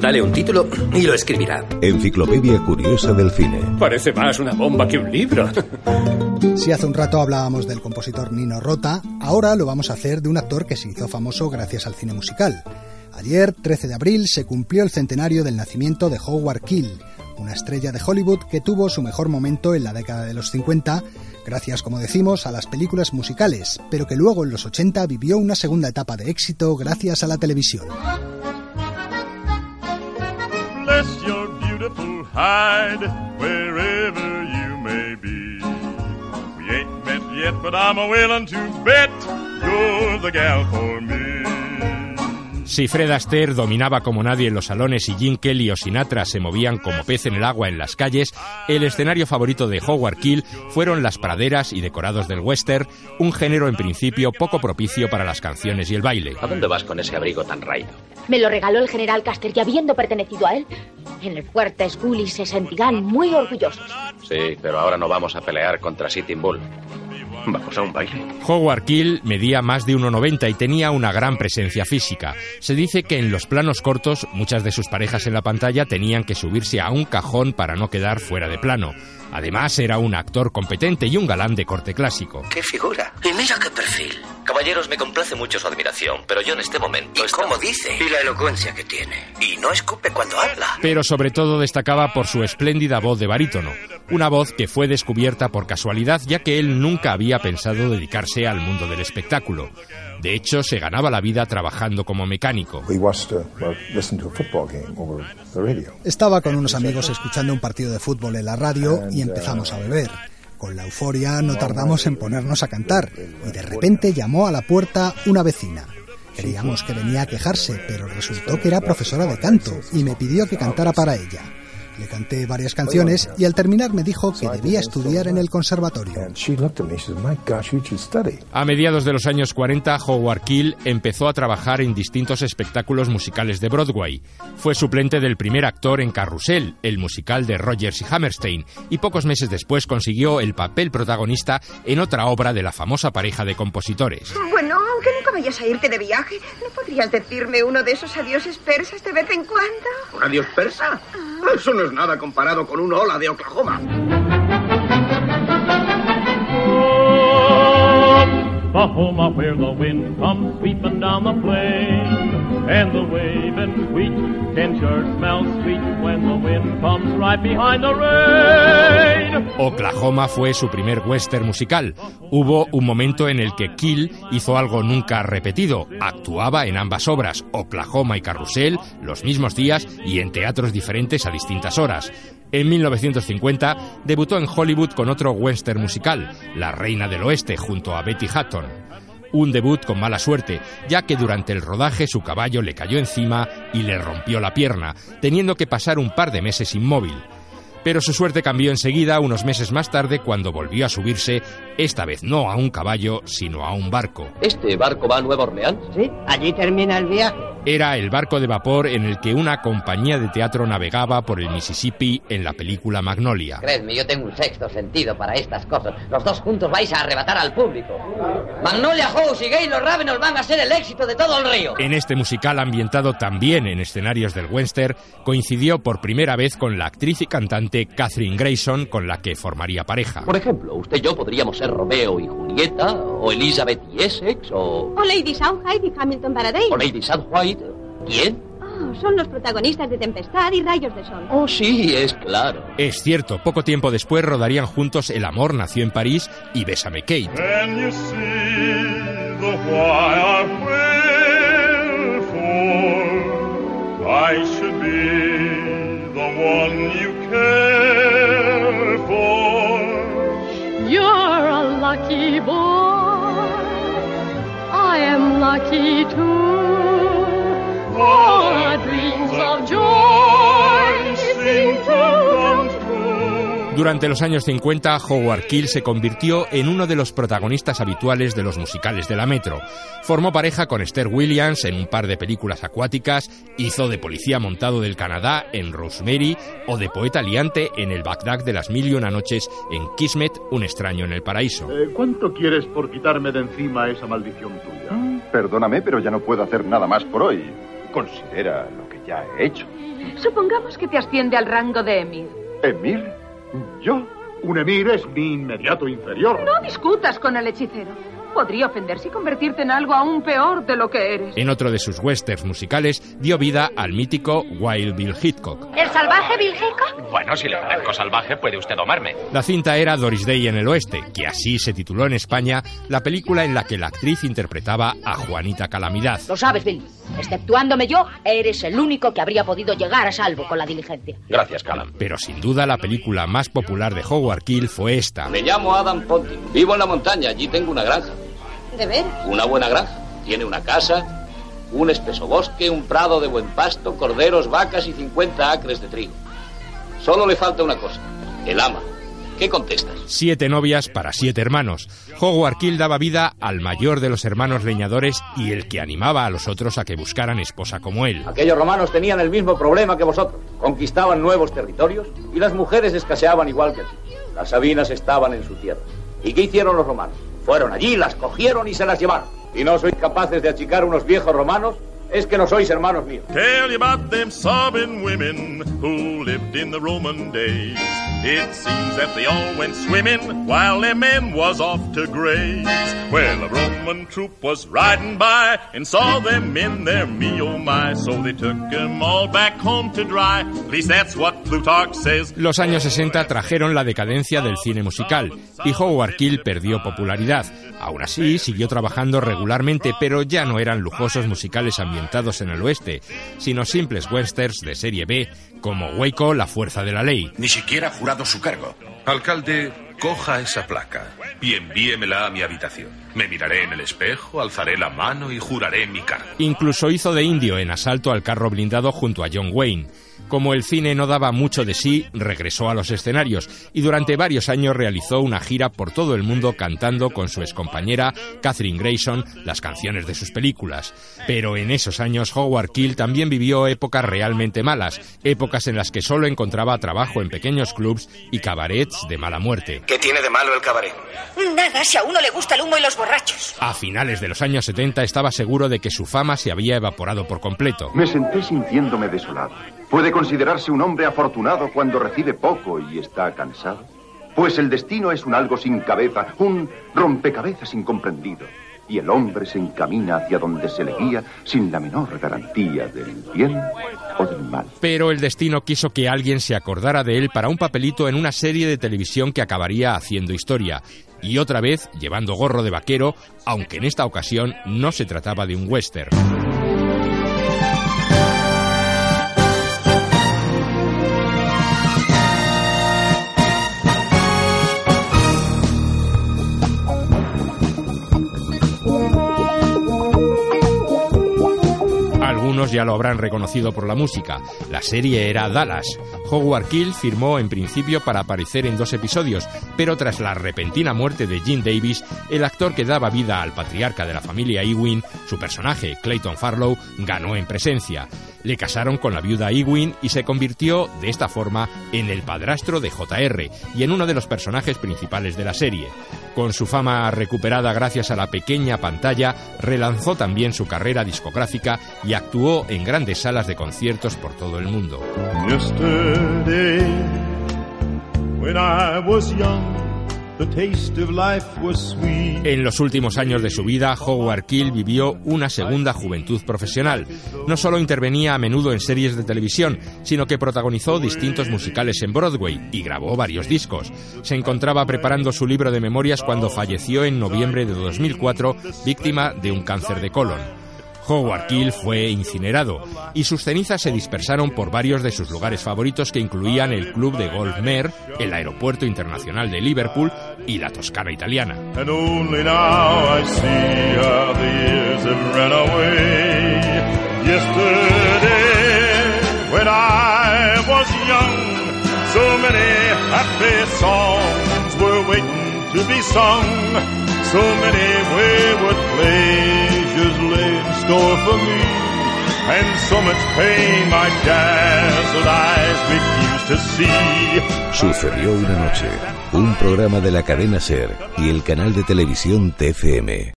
Dale un título y lo escribirá. Enciclopedia Curiosa del Cine. Parece más una bomba que un libro. Si hace un rato hablábamos del compositor Nino Rota, ahora lo vamos a hacer de un actor que se hizo famoso gracias al cine musical. Ayer, 13 de abril, se cumplió el centenario del nacimiento de Howard Keel, una estrella de Hollywood que tuvo su mejor momento en la década de los 50, gracias, como decimos, a las películas musicales, pero que luego en los 80 vivió una segunda etapa de éxito gracias a la televisión. Bless your beautiful hide wherever you may be. We ain't met yet, but I'm a willing to bet you're the gal for me. Si Fred Astaire dominaba como nadie en los salones y Jim Kelly o Sinatra se movían como pez en el agua en las calles, el escenario favorito de Howard Keel fueron las praderas y decorados del western, un género en principio poco propicio para las canciones y el baile. ¿A dónde vas con ese abrigo tan raído? Me lo regaló el general Custer y habiendo pertenecido a él, en el fuerte Scully se sentirán muy orgullosos. Sí, pero ahora no vamos a pelear contra Sitting Bull. Vamos a un baile. Howard Keel medía más de 1,90 y tenía una gran presencia física. Se dice que en los planos cortos muchas de sus parejas en la pantalla tenían que subirse a un cajón para no quedar fuera de plano. Además era un actor competente y un galán de corte clásico. ¡Qué figura! Y mira qué perfil. Caballeros, me complace mucho su admiración, pero yo en este momento... ¿Y cómo dice? Y la elocuencia que tiene. Y no escupe cuando habla. Pero sobre todo destacaba por su espléndida voz de barítono, una voz que fue descubierta por casualidad ya que él nunca había pensado dedicarse al mundo del espectáculo. De hecho, se ganaba la vida trabajando como mecánico. Estaba con unos amigos escuchando un partido de fútbol en la radio y empezamos a beber. Con la euforia no tardamos en ponernos a cantar y de repente llamó a la puerta una vecina. Creíamos que venía a quejarse, pero resultó que era profesora de canto y me pidió que cantara para ella. Le canté varias canciones y al terminar me dijo que debía estudiar en el conservatorio. A mediados de los años 40, Howard Keel empezó a trabajar en distintos espectáculos musicales de Broadway. Fue suplente del primer actor en Carrusel, el musical de Rogers y Hammerstein, y pocos meses después consiguió el papel protagonista en otra obra de la famosa pareja de compositores. Bueno, aunque nunca vayas a irte de viaje, ¿no podrías decirme uno de esos adioses persas de vez en cuando? ¿Un adiós persa? Eso no es nada comparado con un hola de Oklahoma. Oklahoma, where the wind comes sweeping down the plain, and the waving sweet when the wind comes right behind the rain. Fue su primer western musical. Hubo un momento en el que Keel hizo algo nunca repetido. Actuaba en ambas obras, Oklahoma y Carrusel, los mismos días y en teatros diferentes a distintas horas. En 1950 debutó en Hollywood con otro western musical, La Reina del Oeste, junto a Betty Hutton. Un debut con mala suerte, ya que durante el rodaje su caballo le cayó encima y le rompió la pierna, teniendo que pasar un par de meses inmóvil. Pero su suerte cambió enseguida unos meses más tarde cuando volvió a subirse, esta vez no a un caballo, sino a un barco. ¿Este barco va a Nueva Orleans? Sí, allí termina el viaje. Era el barco de vapor en el que una compañía de teatro navegaba por el Mississippi en la película Magnolia. Creedme, yo tengo un sexto sentido para estas cosas. Los dos juntos vais a arrebatar al público. Magnolia House y Gay los Ravenels van a ser el éxito de todo el río. En este musical ambientado también en escenarios del western, coincidió por primera vez con la actriz y cantante Catherine Grayson, con la que formaría pareja. Por ejemplo, usted y yo podríamos ser Romeo y Julieta, o Elizabeth y Essex, o... O Lady Southside y Hamilton Paradise. o Lady ¿Quién? Oh, son los protagonistas de Tempestad y Rayos de Sol. Oh, sí, es claro. Es cierto, poco tiempo después rodarían juntos El amor nació en París y Bésame Kate. Can you see the why I wherefore I should be the one you care for? You're a lucky boy. I am lucky too. Durante los años 50, Howard Keel se convirtió en uno de los protagonistas habituales de los musicales de la Metro. Formó pareja con Esther Williams en un par de películas acuáticas, hizo de policía montado del Canadá en Rosemary o de poeta liante en el Bagdad de las Mil y Una Noches en Kismet, un extraño en el paraíso. Eh, ¿Cuánto quieres por quitarme de encima esa maldición tuya? Perdóname, pero ya no puedo hacer nada más por hoy. Considera lo que ya he hecho. Supongamos que te asciende al rango de emir. ¿Emir? ¿Yo? Un emir es mi inmediato inferior. No discutas con el hechicero. Podría ofenderse y convertirte en algo aún peor de lo que eres. En otro de sus westerns musicales dio vida al mítico Wild Bill Hitchcock. ¿El salvaje Bill Hitchcock? Bueno, si le parezco salvaje, puede usted domarme. La cinta era Doris Day en el Oeste, que así se tituló en España la película en la que la actriz interpretaba a Juanita Calamidad. Lo sabes, Bill. Exceptuándome yo, eres el único que habría podido llegar a salvo con la diligencia. Gracias, Calam. Pero sin duda la película más popular de Howard Keel fue esta. Me llamo Adam Ponting. Vivo en la montaña. Allí tengo una granja. ¿De ver? Una buena granja. Tiene una casa, un espeso bosque, un prado de buen pasto, corderos, vacas y 50 acres de trigo. Solo le falta una cosa. El ama. ¿Qué contestas? Siete novias para siete hermanos. Howard Keel daba vida al mayor de los hermanos leñadores y el que animaba a los otros a que buscaran esposa como él. Aquellos romanos tenían el mismo problema que vosotros. Conquistaban nuevos territorios y las mujeres escaseaban igual que aquí. Las sabinas estaban en su tierra. ¿Y qué hicieron los romanos? Fueron allí, las cogieron y se las llevaron. ¿Y no sois capaces de achicar unos viejos romanos? Es que no sois hermanos míos. Tell you about them sobbing women who lived in the Roman days. It seems that they all went swimming while their men was off to graze. Well, a Roman troop was riding by and saw them in their me oh my, so they took them all back home to dry. At least that's what. Los años 60 trajeron la decadencia del cine musical y Howard Keel perdió popularidad. Aún así, siguió trabajando regularmente, pero ya no eran lujosos musicales ambientados en el oeste, sino simples westerns de serie B, como Waco, La Fuerza de la Ley. Ni siquiera ha jurado su cargo. Alcalde, coja esa placa y envíemela a mi habitación. Me miraré en el espejo, alzaré la mano y juraré mi cargo. Incluso hizo de indio en asalto al carro blindado junto a John Wayne. Como el cine no daba mucho de sí, regresó a los escenarios y durante varios años realizó una gira por todo el mundo cantando con su excompañera Catherine Grayson las canciones de sus películas. Pero en esos años Howard Keel también vivió épocas realmente malas, épocas en las que solo encontraba trabajo en pequeños clubs y cabarets de mala muerte. ¿Qué tiene de malo el cabaret? Nada, si a uno le gusta el humo y los borrachos. A finales de los años 70 estaba seguro de que su fama se había evaporado por completo. Me senté sintiéndome desolado. ¿Puede considerarse un hombre afortunado cuando recibe poco y está cansado? Pues el destino es un algo sin cabeza, un rompecabezas incomprendido. Y el hombre se encamina hacia donde se le guía sin la menor garantía del bien o del mal. Pero el destino quiso que alguien se acordara de él para un papelito en una serie de televisión que acabaría haciendo historia. Y otra vez llevando gorro de vaquero, aunque en esta ocasión no se trataba de un western. Ya lo habrán reconocido por la música. La serie era Dallas. Howard Keel firmó en principio para aparecer en dos episodios, pero tras la repentina muerte de Gene Davis, el actor que daba vida al patriarca de la familia Ewing, su personaje, Clayton Farlow, ganó en presencia. Le casaron con la viuda Ewing y se convirtió, de esta forma, en el padrastro de JR y en uno de los personajes principales de la serie. Con su fama recuperada gracias a la pequeña pantalla, relanzó también su carrera discográfica y actuó en grandes salas de conciertos por todo el mundo. En los últimos años de su vida, Howard Keel vivió una segunda juventud profesional. No solo intervenía a menudo en series de televisión, sino que protagonizó distintos musicales en Broadway y grabó varios discos. Se encontraba preparando su libro de memorias cuando falleció en noviembre de 2004, víctima de un cáncer de colon. Howard Keel fue incinerado y sus cenizas se dispersaron por varios de sus lugares favoritos que incluían el club de golf Mer, el aeropuerto internacional de Liverpool y la Toscana italiana. So many happy songs Sucedió una noche, un programa de la cadena Ser y el canal de televisión TFM.